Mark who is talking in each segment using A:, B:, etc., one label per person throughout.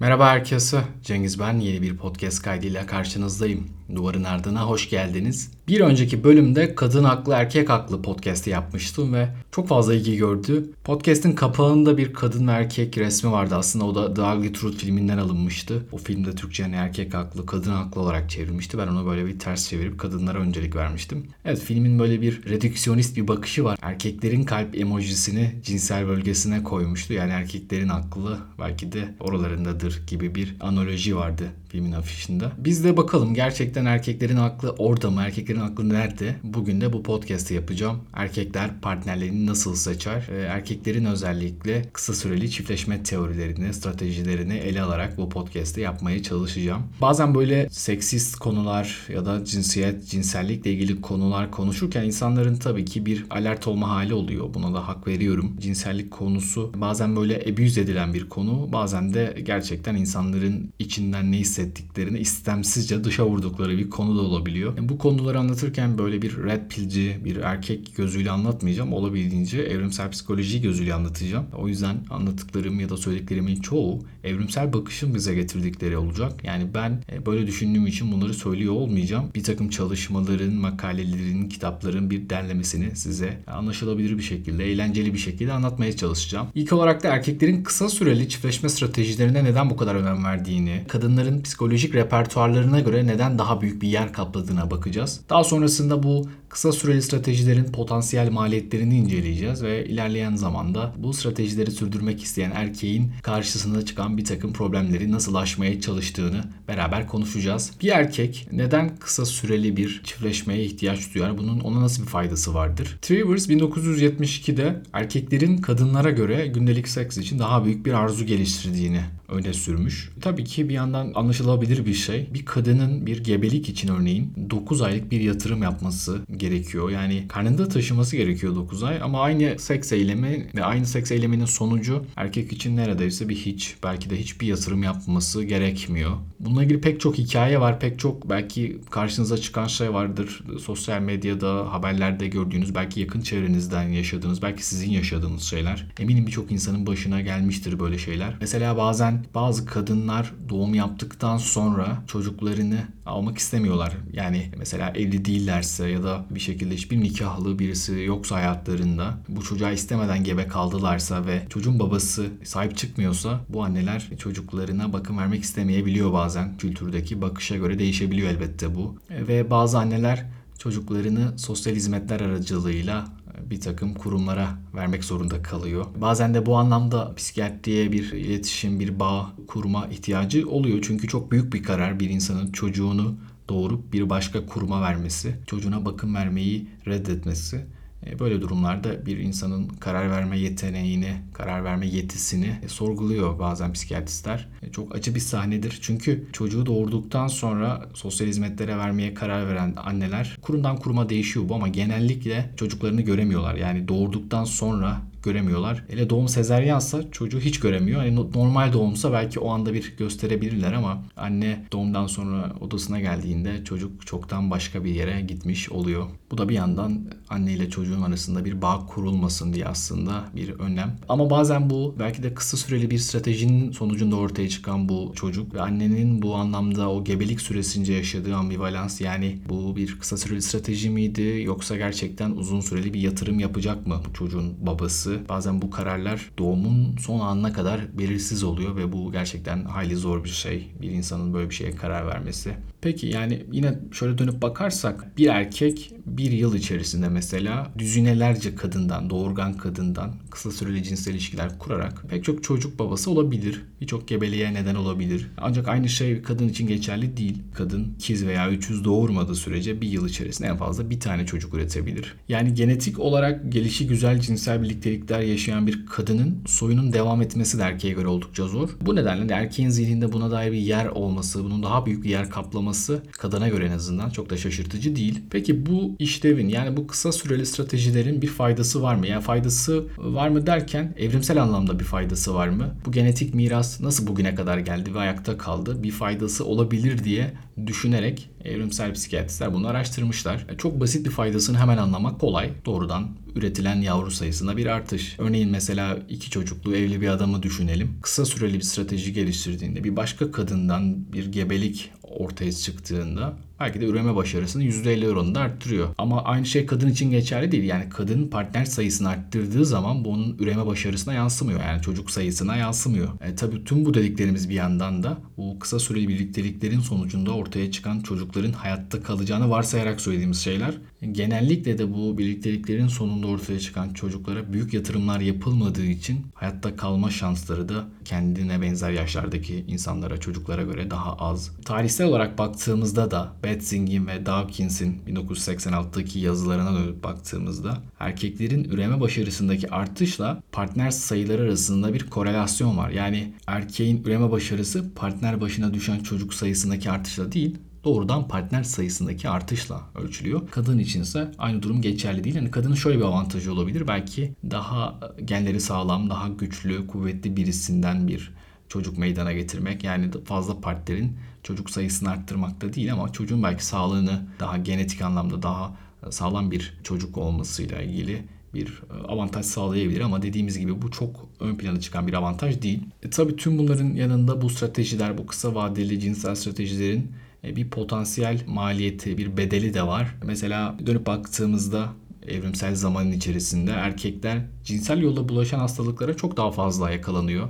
A: Merhaba herkese. Cengiz ben. Yeni bir podcast kaydıyla karşınızdayım. Duvarın ardına hoş geldiniz. Bir önceki bölümde kadın haklı erkek haklı podcast'i yapmıştım ve çok fazla ilgi gördü. Podcast'in kapağında bir kadın ve erkek resmi vardı aslında o da The Ugly Truth filminden alınmıştı. O filmde Türkçe hani erkek haklı, kadın haklı olarak çevrilmişti. Ben ona böyle bir ters çevirip kadınlara öncelik vermiştim. Evet filmin böyle bir redüksiyonist bir bakışı var. Erkeklerin kalp emojisini cinsel bölgesine koymuştu. Yani erkeklerin aklı belki de oralarındadır gibi bir analoji vardı filmin afişinde. Biz de bakalım gerçekten erkeklerin aklı orada mı? Erkeklerin aklı nerede? Bugün de bu podcast'i yapacağım. Erkekler partnerlerini nasıl seçer? Ee, erkeklerin özellikle kısa süreli çiftleşme teorilerini, stratejilerini ele alarak bu podcast'i yapmaya çalışacağım. Bazen böyle seksist konular ya da cinsiyet, cinsellikle ilgili konular konuşurken insanların tabii ki bir alert olma hali oluyor. Buna da hak veriyorum. Cinsellik konusu bazen böyle abuse edilen bir konu. Bazen de gerçekten insanların içinden ne hissettiklerini istemsizce dışa vurdukları bir konu da olabiliyor. Yani bu konuları anlatırken böyle bir red pillci, bir erkek gözüyle anlatmayacağım. Olabildiğince evrimsel psikoloji gözüyle anlatacağım. O yüzden anlattıklarım ya da söylediklerimin çoğu evrimsel bakışın bize getirdikleri olacak. Yani ben e, böyle düşündüğüm için bunları söylüyor olmayacağım. Bir takım çalışmaların, makalelerin, kitapların bir derlemesini size anlaşılabilir bir şekilde, eğlenceli bir şekilde anlatmaya çalışacağım. İlk olarak da erkeklerin kısa süreli çiftleşme stratejilerine neden bu kadar önem verdiğini, kadınların psikolojik repertuarlarına göre neden daha büyük bir yer kapladığına bakacağız. Daha sonrasında bu kısa süreli stratejilerin potansiyel maliyetlerini inceleyeceğiz ve ilerleyen zamanda bu stratejileri sürdürmek isteyen erkeğin karşısına çıkan bir takım problemleri nasıl aşmaya çalıştığını beraber konuşacağız. Bir erkek neden kısa süreli bir çiftleşmeye ihtiyaç duyar? Bunun ona nasıl bir faydası vardır? Travers 1972'de erkeklerin kadınlara göre gündelik seks için daha büyük bir arzu geliştirdiğini öne sürmüş. Tabii ki bir yandan anlaşılabilir bir şey. Bir kadının bir gebelik için örneğin 9 aylık bir yatırım yapması gerekiyor. Yani karnında taşıması gerekiyor 9 ay ama aynı seks eylemi ve aynı seks eyleminin sonucu erkek için neredeyse bir hiç belki de hiçbir yatırım yapması gerekmiyor. Bununla ilgili pek çok hikaye var. Pek çok belki karşınıza çıkan şey vardır. Sosyal medyada, haberlerde gördüğünüz, belki yakın çevrenizden yaşadığınız, belki sizin yaşadığınız şeyler. Eminim birçok insanın başına gelmiştir böyle şeyler. Mesela bazen bazı kadınlar doğum yaptıktan sonra çocuklarını almak istemiyorlar. Yani mesela evli değillerse ya da bir şekilde hiçbir nikahlı birisi yoksa hayatlarında bu çocuğa istemeden gebe kaldılarsa ve çocuğun babası sahip çıkmıyorsa bu anneler çocuklarına bakım vermek istemeyebiliyor bazen. Kültürdeki bakışa göre değişebiliyor elbette bu. Ve bazı anneler çocuklarını sosyal hizmetler aracılığıyla bir takım kurumlara vermek zorunda kalıyor. Bazen de bu anlamda psikiyatriye bir iletişim, bir bağ kurma ihtiyacı oluyor. Çünkü çok büyük bir karar bir insanın çocuğunu doğurup bir başka kuruma vermesi, çocuğuna bakım vermeyi reddetmesi. E, böyle durumlarda bir insanın karar verme yeteneğini, karar verme yetisini sorguluyor bazen psikiyatristler. E, çok acı bir sahnedir. Çünkü çocuğu doğurduktan sonra sosyal hizmetlere vermeye karar veren anneler kurumdan kuruma değişiyor bu ama genellikle çocuklarını göremiyorlar. Yani doğurduktan sonra göremiyorlar. Hele doğum sezeryansa çocuğu hiç göremiyor. Yani normal doğumsa belki o anda bir gösterebilirler ama anne doğumdan sonra odasına geldiğinde çocuk çoktan başka bir yere gitmiş oluyor. Bu da bir yandan anne ile çocuğun arasında bir bağ kurulmasın diye aslında bir önlem. Ama bazen bu belki de kısa süreli bir stratejinin sonucunda ortaya çıkan bu çocuk ve annenin bu anlamda o gebelik süresince yaşadığı ambivalans yani bu bir kısa süreli strateji miydi yoksa gerçekten uzun süreli bir yatırım yapacak mı bu çocuğun babası açıkçası bazen bu kararlar doğumun son anına kadar belirsiz oluyor ve bu gerçekten hayli zor bir şey. Bir insanın böyle bir şeye karar vermesi. Peki yani yine şöyle dönüp bakarsak bir erkek bir yıl içerisinde mesela düzinelerce kadından, doğurgan kadından kısa süreli cinsel ilişkiler kurarak pek çok çocuk babası olabilir. Birçok gebeliğe neden olabilir. Ancak aynı şey kadın için geçerli değil. Kadın ikiz veya üçüz doğurmadığı sürece bir yıl içerisinde en fazla bir tane çocuk üretebilir. Yani genetik olarak gelişi güzel cinsel birliktelikler yaşayan bir kadının soyunun devam etmesi de erkeğe göre oldukça zor. Bu nedenle de erkeğin zihninde buna dair bir yer olması, bunun daha büyük bir yer kaplaması kadına göre en azından çok da şaşırtıcı değil. Peki bu işlevin yani bu kısa süreli stratejilerin bir faydası var mı? Yani faydası var mı derken evrimsel anlamda bir faydası var mı? Bu genetik miras nasıl bugüne kadar geldi ve ayakta kaldı? Bir faydası olabilir diye düşünerek evrimsel psikiyatristler bunu araştırmışlar. Çok basit bir faydasını hemen anlamak kolay. Doğrudan üretilen yavru sayısında bir artış. Örneğin mesela iki çocuklu evli bir adamı düşünelim. Kısa süreli bir strateji geliştirdiğinde bir başka kadından bir gebelik ortaya çıktığında belki de üreme başarısını %50 oranında arttırıyor. Ama aynı şey kadın için geçerli değil. Yani kadın partner sayısını arttırdığı zaman bunun üreme başarısına yansımıyor. Yani çocuk sayısına yansımıyor. E, tabii tüm bu dediklerimiz bir yandan da bu kısa süreli birlikteliklerin sonucunda ortaya çıkan çocukların hayatta kalacağını varsayarak söylediğimiz şeyler. Genellikle de bu birlikteliklerin sonunda ortaya çıkan çocuklara büyük yatırımlar yapılmadığı için hayatta kalma şansları da kendine benzer yaşlardaki insanlara, çocuklara göre daha az. Tarihsel olarak baktığımızda da Betzing'in ve Dawkins'in 1986'daki yazılarına dönüp baktığımızda erkeklerin üreme başarısındaki artışla partner sayıları arasında bir korelasyon var. Yani erkeğin üreme başarısı partner başına düşen çocuk sayısındaki artışla değil, doğrudan partner sayısındaki artışla ölçülüyor. Kadın için ise aynı durum geçerli değil. Yani kadının şöyle bir avantajı olabilir. Belki daha genleri sağlam, daha güçlü, kuvvetli birisinden bir çocuk meydana getirmek. Yani fazla partnerin çocuk sayısını arttırmakta değil ama çocuğun belki sağlığını daha genetik anlamda daha sağlam bir çocuk olmasıyla ilgili bir e, avantaj sağlayabilir ama dediğimiz gibi bu çok ön plana çıkan bir avantaj değil. E, tabii tüm bunların yanında bu stratejiler, bu kısa vadeli cinsel stratejilerin e, bir potansiyel maliyeti, bir bedeli de var. Mesela dönüp baktığımızda evrimsel zamanın içerisinde erkekler cinsel yolla bulaşan hastalıklara çok daha fazla yakalanıyor.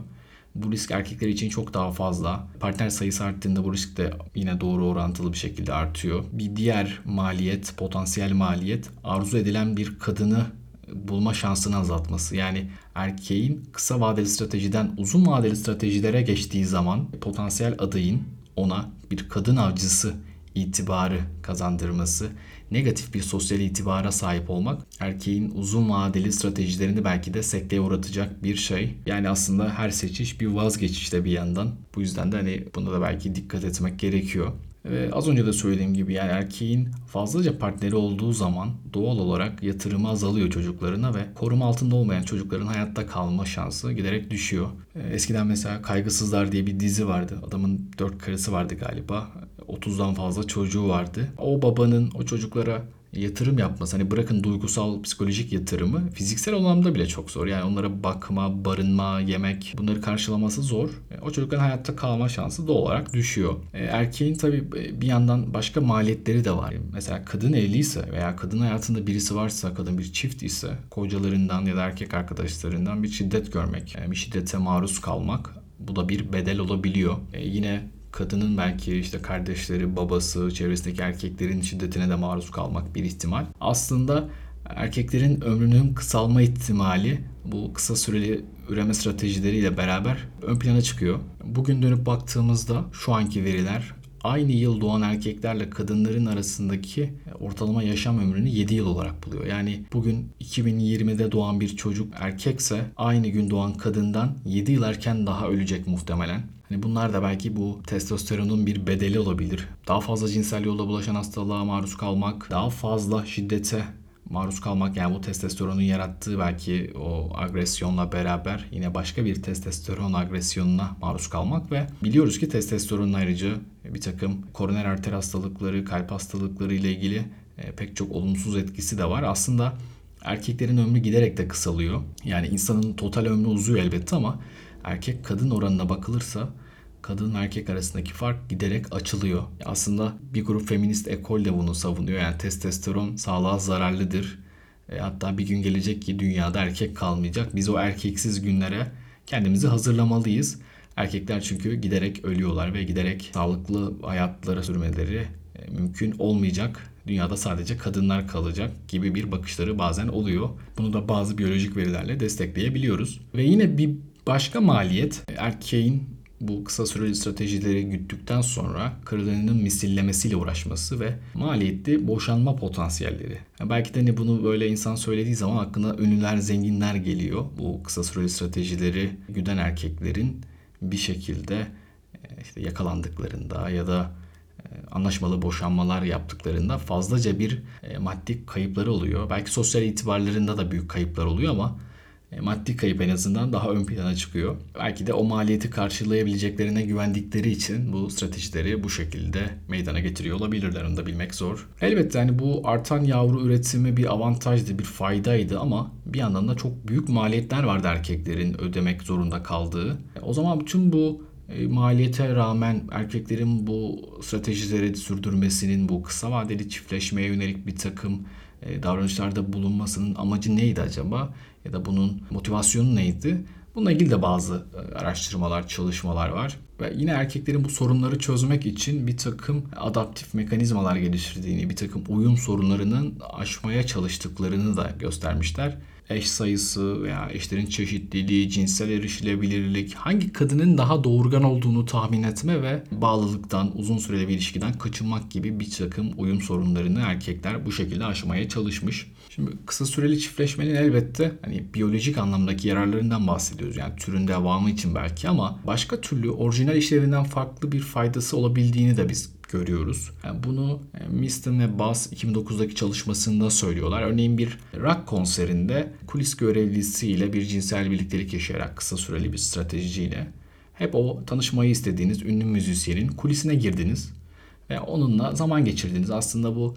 A: Bu risk erkekler için çok daha fazla. Partner sayısı arttığında bu risk de yine doğru orantılı bir şekilde artıyor. Bir diğer maliyet, potansiyel maliyet arzu edilen bir kadını bulma şansını azaltması. Yani erkeğin kısa vadeli stratejiden uzun vadeli stratejilere geçtiği zaman potansiyel adayın ona bir kadın avcısı itibarı kazandırması, negatif bir sosyal itibara sahip olmak erkeğin uzun vadeli stratejilerini belki de sekteye uğratacak bir şey. Yani aslında her seçiş bir vazgeçiş de bir yandan. Bu yüzden de hani buna da belki dikkat etmek gerekiyor. Ve az önce de söylediğim gibi yani erkeğin fazlaca partneri olduğu zaman doğal olarak yatırımı azalıyor çocuklarına ve koruma altında olmayan çocukların hayatta kalma şansı giderek düşüyor. Eskiden mesela Kaygısızlar diye bir dizi vardı. Adamın dört karısı vardı galiba. 30'dan fazla çocuğu vardı. O babanın o çocuklara yatırım yapması hani bırakın duygusal psikolojik yatırımı fiziksel anlamda bile çok zor. Yani onlara bakma, barınma, yemek bunları karşılaması zor. E, o çocukların hayatta kalma şansı doğal olarak düşüyor. E, erkeğin tabii e, bir yandan başka maliyetleri de var. Mesela kadın evliyse veya kadın hayatında birisi varsa, kadın bir çift ise kocalarından ya da erkek arkadaşlarından bir şiddet görmek, bir şiddete maruz kalmak bu da bir bedel olabiliyor. yine kadının belki işte kardeşleri, babası, çevresindeki erkeklerin şiddetine de maruz kalmak bir ihtimal. Aslında erkeklerin ömrünün kısalma ihtimali bu kısa süreli üreme stratejileriyle beraber ön plana çıkıyor. Bugün dönüp baktığımızda şu anki veriler aynı yıl doğan erkeklerle kadınların arasındaki ortalama yaşam ömrünü 7 yıl olarak buluyor. Yani bugün 2020'de doğan bir çocuk erkekse aynı gün doğan kadından 7 yıl erken daha ölecek muhtemelen. Hani bunlar da belki bu testosteronun bir bedeli olabilir. Daha fazla cinsel yolla bulaşan hastalığa maruz kalmak, daha fazla şiddete maruz kalmak yani bu testosteronun yarattığı belki o agresyonla beraber yine başka bir testosteron agresyonuna maruz kalmak ve biliyoruz ki testosteronun ayrıca bir takım koroner arter hastalıkları, kalp hastalıkları ile ilgili e, pek çok olumsuz etkisi de var. Aslında erkeklerin ömrü giderek de kısalıyor. Yani insanın total ömrü uzuyor elbette ama erkek kadın oranına bakılırsa kadın erkek arasındaki fark giderek açılıyor. Aslında bir grup feminist ekol de bunu savunuyor. Yani testosteron sağlığa zararlıdır. E, hatta bir gün gelecek ki dünyada erkek kalmayacak. Biz o erkeksiz günlere kendimizi hazırlamalıyız. Erkekler çünkü giderek ölüyorlar ve giderek sağlıklı hayatlara sürmeleri e, mümkün olmayacak. Dünyada sadece kadınlar kalacak gibi bir bakışları bazen oluyor. Bunu da bazı biyolojik verilerle destekleyebiliyoruz. Ve yine bir başka maliyet erkeğin bu kısa süreli stratejileri güttükten sonra karılarının misillemesiyle uğraşması ve maliyetli boşanma potansiyelleri. Belki de hani bunu böyle insan söylediği zaman aklına ünlüler, zenginler geliyor. Bu kısa süreli stratejileri güden erkeklerin bir şekilde e, işte yakalandıklarında ya da anlaşmalı boşanmalar yaptıklarında fazlaca bir e, maddi kayıpları oluyor. Belki sosyal itibarlarında da büyük kayıplar oluyor ama e, maddi kayıp en azından daha ön plana çıkıyor. Belki de o maliyeti karşılayabileceklerine güvendikleri için bu stratejileri bu şekilde meydana getiriyor olabilirler. Onu da bilmek zor. Elbette hani bu artan yavru üretimi bir avantajdı, bir faydaydı ama bir yandan da çok büyük maliyetler vardı erkeklerin ödemek zorunda kaldığı. E, o zaman bütün bu e, maliyete rağmen erkeklerin bu stratejileri sürdürmesinin, bu kısa vadeli çiftleşmeye yönelik bir takım davranışlarda bulunmasının amacı neydi acaba? Ya da bunun motivasyonu neydi? Bununla ilgili de bazı e, araştırmalar, çalışmalar var. Ve yine erkeklerin bu sorunları çözmek için bir takım adaptif mekanizmalar geliştirdiğini, bir takım uyum sorunlarının aşmaya çalıştıklarını da göstermişler eş sayısı veya eşlerin çeşitliliği, cinsel erişilebilirlik, hangi kadının daha doğurgan olduğunu tahmin etme ve bağlılıktan, uzun süreli bir ilişkiden kaçınmak gibi bir takım uyum sorunlarını erkekler bu şekilde aşmaya çalışmış. Şimdi kısa süreli çiftleşmenin elbette hani biyolojik anlamdaki yararlarından bahsediyoruz. Yani türün devamı için belki ama başka türlü orijinal işlerinden farklı bir faydası olabildiğini de biz görüyoruz. Bunu e, Miston ve Bass 2009'daki çalışmasında söylüyorlar. Örneğin bir rock konserinde kulis görevlisiyle bir cinsel birliktelik yaşayarak kısa süreli bir stratejiyle hep o tanışmayı istediğiniz ünlü müzisyenin kulisine girdiniz ve onunla zaman geçirdiniz. Aslında bu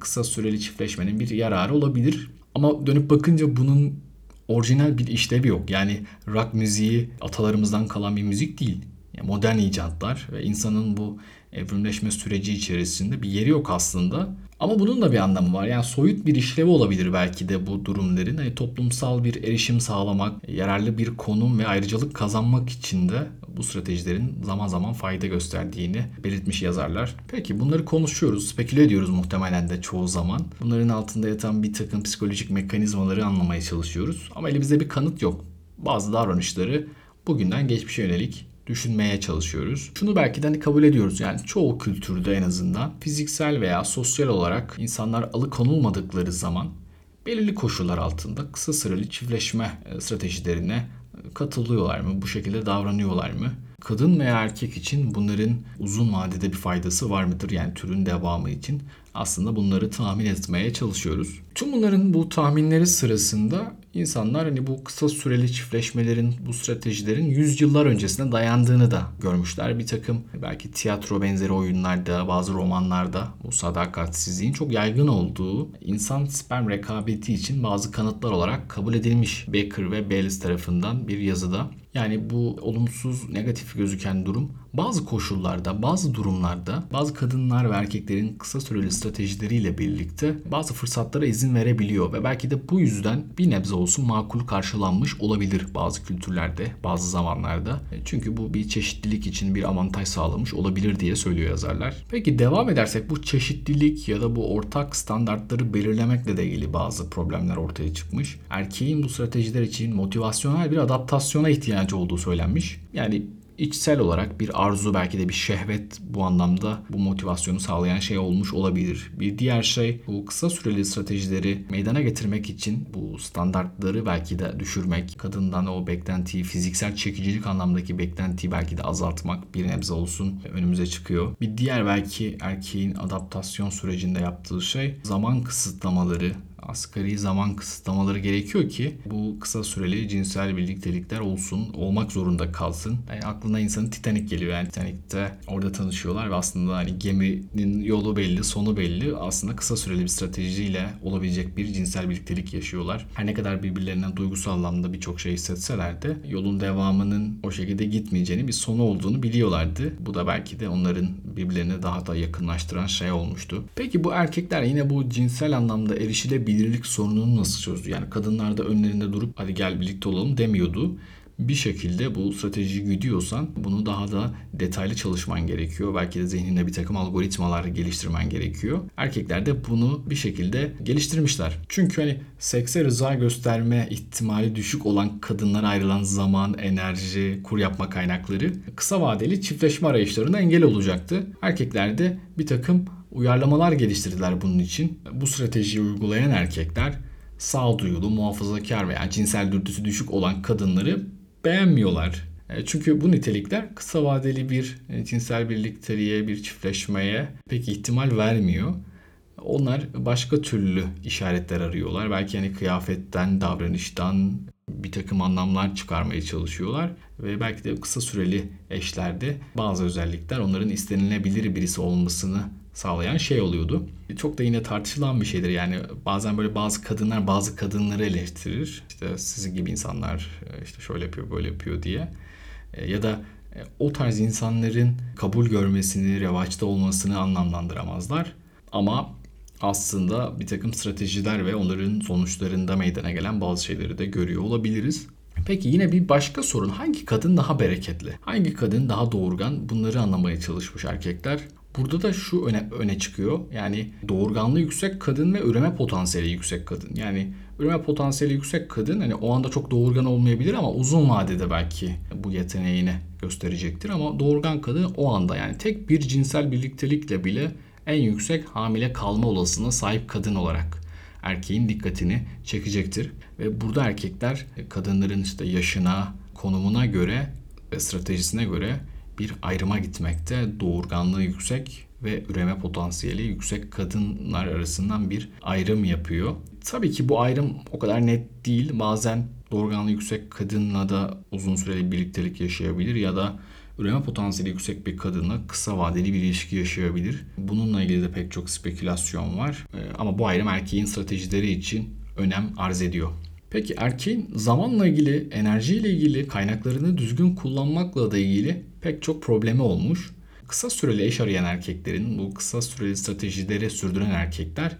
A: kısa süreli çiftleşmenin bir yararı olabilir. Ama dönüp bakınca bunun orijinal bir işlevi yok. Yani rock müziği atalarımızdan kalan bir müzik değil. Yani modern icatlar ve insanın bu evrimleşme süreci içerisinde bir yeri yok aslında. Ama bunun da bir anlamı var. Yani soyut bir işlevi olabilir belki de bu durumların. Hani toplumsal bir erişim sağlamak, yararlı bir konum ve ayrıcalık kazanmak için de bu stratejilerin zaman zaman fayda gösterdiğini belirtmiş yazarlar. Peki bunları konuşuyoruz, speküle ediyoruz muhtemelen de çoğu zaman. Bunların altında yatan bir takım psikolojik mekanizmaları anlamaya çalışıyoruz. Ama elimizde bir kanıt yok. Bazı davranışları bugünden geçmişe yönelik düşünmeye çalışıyoruz. Şunu belki de hani kabul ediyoruz yani çoğu kültürde en azından fiziksel veya sosyal olarak insanlar alıkonulmadıkları zaman belirli koşullar altında kısa süreli çiftleşme e, stratejilerine e, katılıyorlar mı? Bu şekilde davranıyorlar mı? Kadın veya erkek için bunların uzun vadede bir faydası var mıdır? Yani türün devamı için aslında bunları tahmin etmeye çalışıyoruz. Tüm bunların bu tahminleri sırasında insanlar hani bu kısa süreli çiftleşmelerin, bu stratejilerin yüzyıllar öncesine dayandığını da görmüşler. Bir takım belki tiyatro benzeri oyunlarda, bazı romanlarda bu sadakatsizliğin çok yaygın olduğu insan sperm rekabeti için bazı kanıtlar olarak kabul edilmiş Baker ve Bayliss tarafından bir yazıda. Yani bu olumsuz, negatif gözüken durum bazı koşullarda, bazı durumlarda bazı kadınlar ve erkeklerin kısa süreli stratejileriyle birlikte bazı fırsatlara izin verebiliyor ve belki de bu yüzden bir nebze olsun makul karşılanmış olabilir bazı kültürlerde, bazı zamanlarda. E, çünkü bu bir çeşitlilik için bir avantaj sağlamış olabilir diye söylüyor yazarlar. Peki devam edersek bu çeşitlilik ya da bu ortak standartları belirlemekle de ilgili bazı problemler ortaya çıkmış. Erkeğin bu stratejiler için motivasyonel bir adaptasyona ihtiyacı olduğu söylenmiş. Yani içsel olarak bir arzu belki de bir şehvet bu anlamda bu motivasyonu sağlayan şey olmuş olabilir. Bir diğer şey bu kısa süreli stratejileri meydana getirmek için bu standartları belki de düşürmek, kadından o beklentiyi, fiziksel çekicilik anlamdaki beklentiyi belki de azaltmak bir nebze olsun önümüze çıkıyor. Bir diğer belki erkeğin adaptasyon sürecinde yaptığı şey zaman kısıtlamaları asgari zaman kısıtlamaları gerekiyor ki bu kısa süreli cinsel birliktelikler olsun, olmak zorunda kalsın. Yani aklına insanın Titanic geliyor. Yani Titanic'te orada tanışıyorlar ve aslında hani geminin yolu belli, sonu belli. Aslında kısa süreli bir stratejiyle olabilecek bir cinsel birliktelik yaşıyorlar. Her ne kadar birbirlerinden duygusal anlamda birçok şey hissetseler de yolun devamının o şekilde gitmeyeceğini, bir sonu olduğunu biliyorlardı. Bu da belki de onların birbirlerine daha da yakınlaştıran şey olmuştu. Peki bu erkekler yine bu cinsel anlamda erişilebilir belirlilik sorununu nasıl çözdü? Yani kadınlar da önlerinde durup hadi gel birlikte olalım demiyordu. Bir şekilde bu stratejiyi güdüyorsan bunu daha da detaylı çalışman gerekiyor. Belki de zihninde bir takım algoritmalar geliştirmen gerekiyor. Erkekler de bunu bir şekilde geliştirmişler. Çünkü hani sekse rıza gösterme ihtimali düşük olan kadınlara ayrılan zaman, enerji, kur yapma kaynakları kısa vadeli çiftleşme arayışlarına engel olacaktı. Erkekler de bir takım uyarlamalar geliştirdiler bunun için. Bu stratejiyi uygulayan erkekler sağduyulu, muhafazakar veya cinsel dürtüsü düşük olan kadınları beğenmiyorlar. E, çünkü bu nitelikler kısa vadeli bir e, cinsel birlikteliğe, bir çiftleşmeye pek ihtimal vermiyor. Onlar başka türlü işaretler arıyorlar. Belki hani kıyafetten, davranıştan bir takım anlamlar çıkarmaya çalışıyorlar. Ve belki de kısa süreli eşlerde bazı özellikler onların istenilebilir birisi olmasını sağlayan şey oluyordu. Çok da yine tartışılan bir şeydir. Yani bazen böyle bazı kadınlar bazı kadınları eleştirir. İşte sizin gibi insanlar işte şöyle yapıyor böyle yapıyor diye. E, ya da e, o tarz insanların kabul görmesini, revaçta olmasını anlamlandıramazlar. Ama aslında bir takım stratejiler ve onların sonuçlarında meydana gelen bazı şeyleri de görüyor olabiliriz. Peki yine bir başka sorun. Hangi kadın daha bereketli? Hangi kadın daha doğurgan? Bunları anlamaya çalışmış erkekler. Burada da şu öne, öne çıkıyor. Yani doğurganlığı yüksek kadın ve üreme potansiyeli yüksek kadın. Yani üreme potansiyeli yüksek kadın hani o anda çok doğurgan olmayabilir ama uzun vadede belki bu yeteneğini gösterecektir. Ama doğurgan kadın o anda yani tek bir cinsel birliktelikle bile en yüksek hamile kalma olasılığına sahip kadın olarak erkeğin dikkatini çekecektir. Ve burada erkekler kadınların işte yaşına, konumuna göre ve stratejisine göre bir ayrıma gitmekte. Doğurganlığı yüksek ve üreme potansiyeli yüksek kadınlar arasından bir ayrım yapıyor. Tabii ki bu ayrım o kadar net değil. Bazen doğurganlığı yüksek kadınla da uzun süreli birliktelik yaşayabilir ya da üreme potansiyeli yüksek bir kadınla kısa vadeli bir ilişki yaşayabilir. Bununla ilgili de pek çok spekülasyon var. Ee, ama bu ayrım erkeğin stratejileri için önem arz ediyor. Peki erkeğin zamanla ilgili, enerjiyle ilgili, kaynaklarını düzgün kullanmakla da ilgili pek çok problemi olmuş. Kısa süreli eş arayan erkeklerin, bu kısa süreli stratejileri sürdüren erkekler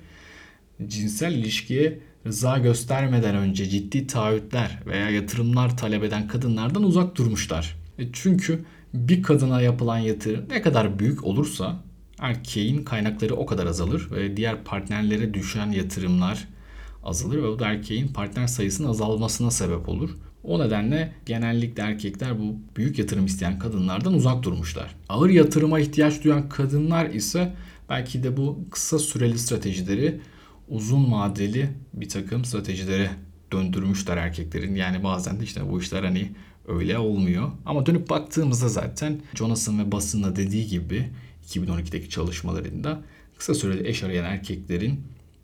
A: cinsel ilişkiye rıza göstermeden önce ciddi taahhütler veya yatırımlar talep eden kadınlardan uzak durmuşlar. E çünkü bir kadına yapılan yatırım ne kadar büyük olursa erkeğin kaynakları o kadar azalır ve diğer partnerlere düşen yatırımlar azalır ve bu da erkeğin partner sayısının azalmasına sebep olur. O nedenle genellikle erkekler bu büyük yatırım isteyen kadınlardan uzak durmuşlar. Ağır yatırıma ihtiyaç duyan kadınlar ise belki de bu kısa süreli stratejileri uzun vadeli bir takım stratejilere döndürmüşler erkeklerin. Yani bazen de işte bu işler hani öyle olmuyor. Ama dönüp baktığımızda zaten Jonas'ın ve Bass'ın dediği gibi 2012'deki çalışmalarında kısa süreli eş arayan erkeklerin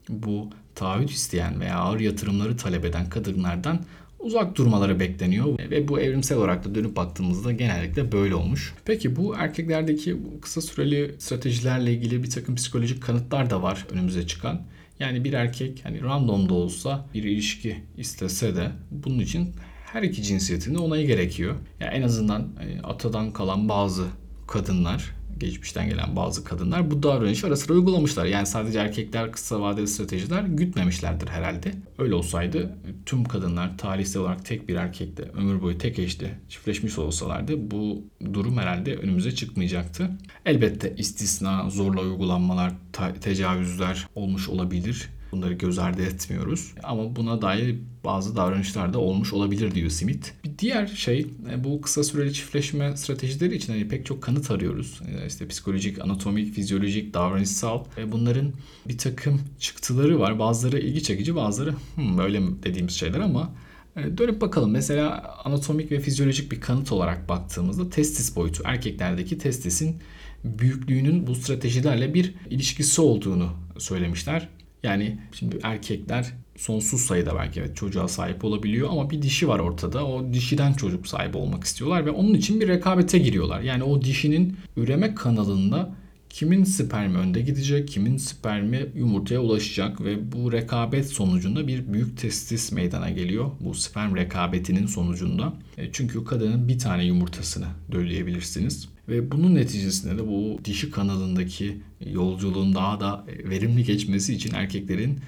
A: bu taahhüt isteyen veya ağır yatırımları talep eden kadınlardan uzak durmaları bekleniyor ve bu evrimsel olarak da dönüp baktığımızda genellikle böyle olmuş. Peki bu erkeklerdeki kısa süreli stratejilerle ilgili bir takım psikolojik kanıtlar da var önümüze çıkan. Yani bir erkek hani random da olsa bir ilişki istese de bunun için her iki cinsiyetin onayı gerekiyor. Yani en azından e, atadan kalan bazı kadınlar geçmişten gelen bazı kadınlar bu davranışı ara sıra uygulamışlar. Yani sadece erkekler kısa vadeli stratejiler gütmemişlerdir herhalde. Öyle olsaydı tüm kadınlar tarihsel olarak tek bir erkekle ömür boyu tek eşli çiftleşmiş olsalardı bu durum herhalde önümüze çıkmayacaktı. Elbette istisna, zorla uygulanmalar, tecavüzler olmuş olabilir. Bunları göz ardı etmiyoruz. Ama buna dair bazı davranışlar da olmuş olabilir diyor Smith. Bir diğer şey e, bu kısa süreli çiftleşme stratejileri için hani pek çok kanıt arıyoruz. E, işte psikolojik, anatomik, fizyolojik, davranışsal ve bunların bir takım çıktıları var. Bazıları ilgi çekici, bazıları hmm, böyle dediğimiz şeyler ama e, Dönüp bakalım mesela anatomik ve fizyolojik bir kanıt olarak baktığımızda testis boyutu erkeklerdeki testisin büyüklüğünün bu stratejilerle bir ilişkisi olduğunu söylemişler. Yani şimdi erkekler sonsuz sayıda belki evet çocuğa sahip olabiliyor ama bir dişi var ortada. O dişiden çocuk sahibi olmak istiyorlar ve onun için bir rekabete giriyorlar. Yani o dişinin üreme kanalında kimin spermi önde gidecek, kimin spermi yumurtaya ulaşacak ve bu rekabet sonucunda bir büyük testis meydana geliyor. Bu sperm rekabetinin sonucunda. E, çünkü kadının bir tane yumurtasını dölleyebilirsiniz. Ve bunun neticesinde de bu dişi kanalındaki yolculuğun daha da verimli geçmesi için erkeklerin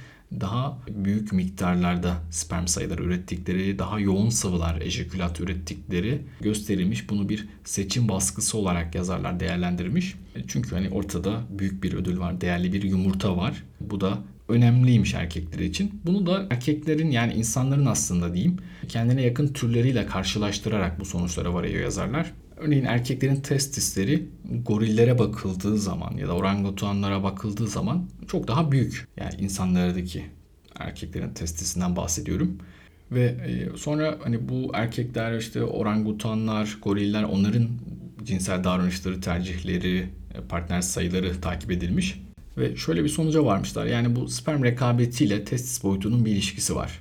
A: daha büyük miktarlarda sperm sayıları ürettikleri, daha yoğun sıvılar, ejekülat ürettikleri gösterilmiş. Bunu bir seçim baskısı olarak yazarlar değerlendirmiş. Çünkü hani ortada büyük bir ödül var, değerli bir yumurta var. Bu da önemliymiş erkekler için. Bunu da erkeklerin yani insanların aslında diyeyim kendine yakın türleriyle karşılaştırarak bu sonuçlara varıyor yazarlar. Örneğin erkeklerin testisleri gorillere bakıldığı zaman ya da orangutanlara bakıldığı zaman çok daha büyük. Yani insanlardaki erkeklerin testisinden bahsediyorum. Ve e, sonra hani bu erkekler işte orangutanlar, goriller onların cinsel davranışları, tercihleri, e, partner sayıları takip edilmiş. Ve şöyle bir sonuca varmışlar. Yani bu sperm rekabetiyle testis boyutunun bir ilişkisi var.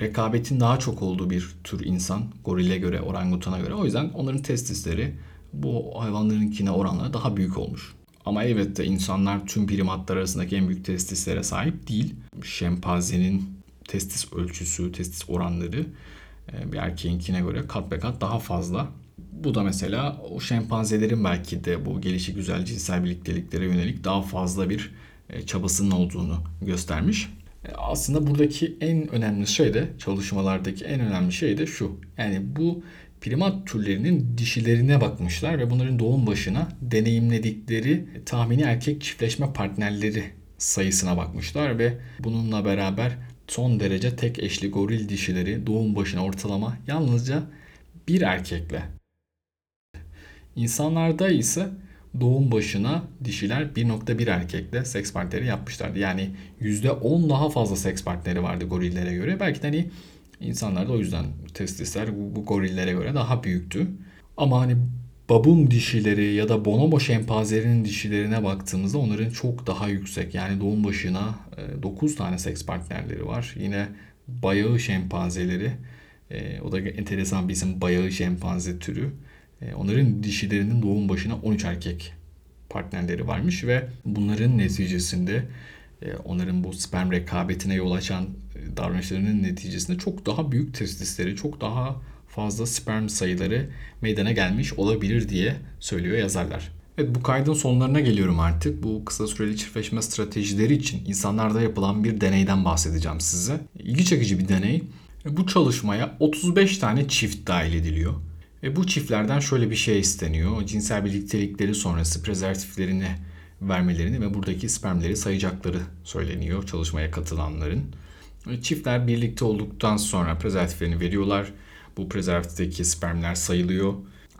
A: Rekabetin daha çok olduğu bir tür insan, gorile göre, orangutana göre. O yüzden onların testisleri bu hayvanlarınkine oranla daha büyük olmuş. Ama elbette insanlar tüm primatlar arasındaki en büyük testislere sahip değil. Şempanzenin testis ölçüsü, testis oranları e, bir erkeğinkine göre kat be kat daha fazla. Bu da mesela o şempanzelerin belki de bu gelişi güzel cinsel birlikteliklere yönelik daha fazla bir e, çabasının olduğunu göstermiş. E, aslında buradaki en önemli şey de çalışmalardaki en önemli şey de şu. Yani bu primat türlerinin dişilerine bakmışlar ve bunların doğum başına deneyimledikleri tahmini erkek çiftleşme partnerleri sayısına bakmışlar ve bununla beraber son derece tek eşli goril dişileri doğum başına ortalama yalnızca bir erkekle. İnsanlarda ise doğum başına dişiler 1.1 erkekle seks partneri yapmışlardı. Yani %10 daha fazla seks partneri vardı gorillere göre. Belki de hani insanlarda o yüzden testisler bu gorillere göre daha büyüktü. Ama hani babun dişileri ya da bonobo şempanzelerinin dişilerine baktığımızda onların çok daha yüksek. Yani doğum başına 9 e, tane seks partnerleri var. Yine bayağı şempanzeleri e, o da enteresan bir isim bayağı şempanze türü. E, onların dişilerinin doğum başına 13 erkek partnerleri varmış ve bunların neticesinde onların bu sperm rekabetine yol açan davranışlarının neticesinde çok daha büyük testisleri, çok daha fazla sperm sayıları meydana gelmiş olabilir diye söylüyor yazarlar. Evet bu kaydın sonlarına geliyorum artık. Bu kısa süreli çiftleşme stratejileri için insanlarda yapılan bir deneyden bahsedeceğim size. İlgi çekici bir deney. Bu çalışmaya 35 tane çift dahil ediliyor. Ve bu çiftlerden şöyle bir şey isteniyor. Cinsel birliktelikleri sonrası prezervatiflerini vermelerini ve buradaki spermleri sayacakları söyleniyor çalışmaya katılanların. Çiftler birlikte olduktan sonra prezervatiflerini veriyorlar bu prezervatifteki spermler sayılıyor.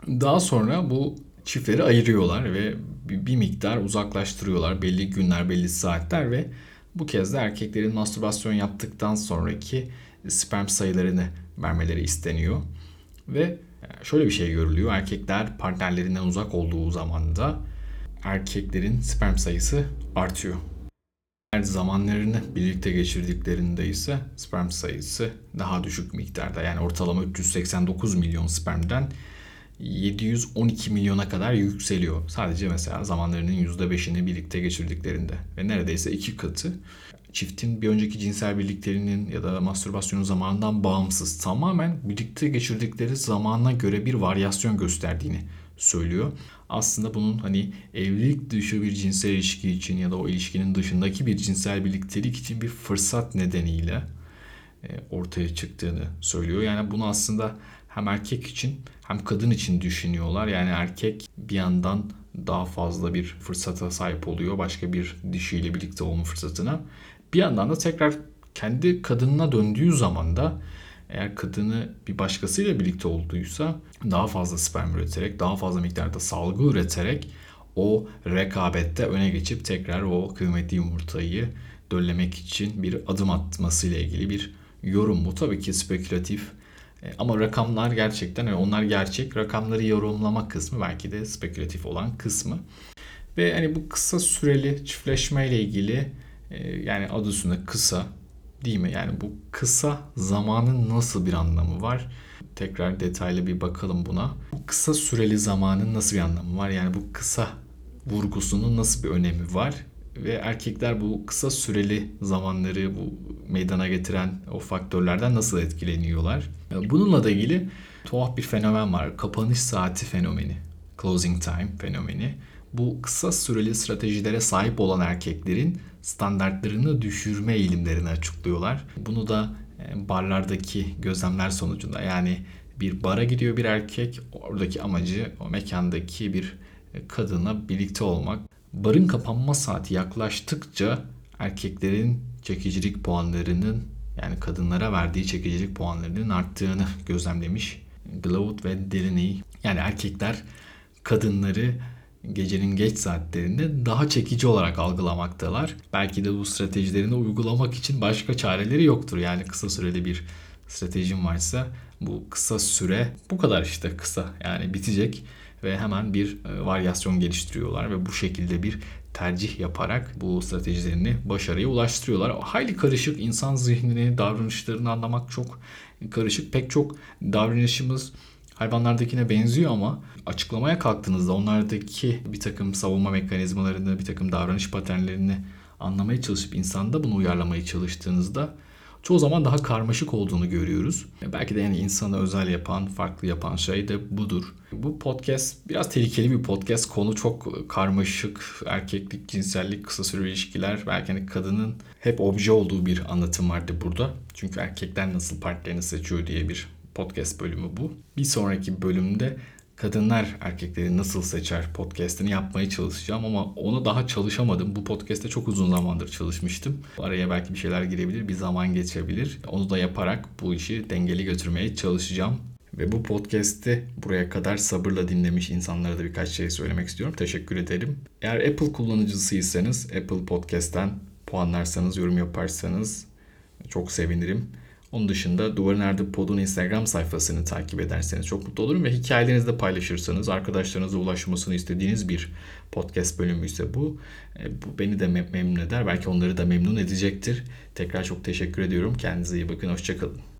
A: Daha sonra bu çiftleri ayırıyorlar ve bir miktar uzaklaştırıyorlar belli günler, belli saatler ve bu kez de erkeklerin mastürbasyon yaptıktan sonraki sperm sayılarını vermeleri isteniyor. Ve şöyle bir şey görülüyor. Erkekler partnerlerinden uzak olduğu zaman da erkeklerin sperm sayısı artıyor. Zamanlarını birlikte geçirdiklerinde ise sperm sayısı daha düşük miktarda. Yani ortalama 389 milyon spermden 712 milyona kadar yükseliyor. Sadece mesela zamanlarının %5'ini birlikte geçirdiklerinde. Ve neredeyse iki katı çiftin bir önceki cinsel birliklerinin ya da mastürbasyonun zamanından bağımsız tamamen birlikte geçirdikleri zamana göre bir varyasyon gösterdiğini söylüyor. Aslında bunun hani evlilik dışı bir cinsel ilişki için ya da o ilişkinin dışındaki bir cinsel birliktelik için bir fırsat nedeniyle e, ortaya çıktığını söylüyor. Yani bunu aslında hem erkek için hem kadın için düşünüyorlar. Yani erkek bir yandan daha fazla bir fırsata sahip oluyor. Başka bir dişiyle birlikte olma fırsatına. Bir yandan da tekrar kendi kadınına döndüğü zaman da eğer kadını bir başkasıyla birlikte olduysa daha fazla sperm üreterek, daha fazla miktarda salgı üreterek o rekabette öne geçip tekrar o kıymetli yumurtayı döllemek için bir adım atmasıyla ilgili bir yorum. Bu tabii ki spekülatif e, ama rakamlar gerçekten onlar gerçek. Rakamları yorumlama kısmı belki de spekülatif olan kısmı. Ve hani bu kısa süreli çiftleşme ile ilgili e, yani adı üstünde kısa değil mi? Yani bu kısa zamanın nasıl bir anlamı var? Tekrar detaylı bir bakalım buna. Bu kısa süreli zamanın nasıl bir anlamı var? Yani bu kısa vurgusunun nasıl bir önemi var? Ve erkekler bu kısa süreli zamanları bu meydana getiren o faktörlerden nasıl etkileniyorlar? Bununla da ilgili tuhaf bir fenomen var. Kapanış saati fenomeni. Closing time fenomeni. Bu kısa süreli stratejilere sahip olan erkeklerin standartlarını düşürme eğilimlerini açıklıyorlar. Bunu da e, barlardaki gözlemler sonucunda yani bir bara gidiyor bir erkek oradaki amacı o mekandaki bir e, kadına birlikte olmak. Barın kapanma saati yaklaştıkça erkeklerin çekicilik puanlarının yani kadınlara verdiği çekicilik puanlarının arttığını gözlemlemiş Glaude ve Delaney. Yani erkekler kadınları gecenin geç saatlerinde daha çekici olarak algılamaktalar. Belki de bu stratejilerini uygulamak için başka çareleri yoktur. Yani kısa süreli bir stratejin varsa bu kısa süre bu kadar işte kısa yani bitecek ve hemen bir e, varyasyon geliştiriyorlar ve bu şekilde bir tercih yaparak bu stratejilerini başarıya ulaştırıyorlar. Hayli karışık insan zihnini, davranışlarını anlamak çok karışık. Pek çok davranışımız hayvanlardakine benziyor ama açıklamaya kalktığınızda onlardaki bir takım savunma mekanizmalarını, bir takım davranış paternlerini anlamaya çalışıp insanda bunu uyarlamaya çalıştığınızda çoğu zaman daha karmaşık olduğunu görüyoruz. Belki de yani insanı özel yapan, farklı yapan şey de budur. Bu podcast biraz tehlikeli bir podcast. Konu çok karmaşık. Erkeklik, cinsellik, kısa süreli ilişkiler. Belki hani kadının hep obje olduğu bir anlatım vardı burada. Çünkü erkekler nasıl partnerini seçiyor diye bir podcast bölümü bu. Bir sonraki bölümde kadınlar erkekleri nasıl seçer podcast'ini yapmaya çalışacağım ama onu daha çalışamadım. Bu podcast'te çok uzun zamandır çalışmıştım. Araya belki bir şeyler girebilir, bir zaman geçebilir. Onu da yaparak bu işi dengeli götürmeye çalışacağım. Ve bu podcast'i buraya kadar sabırla dinlemiş insanlara da birkaç şey söylemek istiyorum. Teşekkür ederim. Eğer Apple kullanıcısıysanız Apple Podcast'ten puanlarsanız, yorum yaparsanız çok sevinirim. Onun dışında Duvarın Erdi Pod'un Instagram sayfasını takip ederseniz çok mutlu olurum ve hikayelerinizi paylaşırsanız arkadaşlarınıza ulaşmasını istediğiniz bir podcast bölümü ise bu. E, bu beni de memnun eder. Belki onları da memnun edecektir. Tekrar çok teşekkür ediyorum. Kendinize iyi bakın. Hoşçakalın.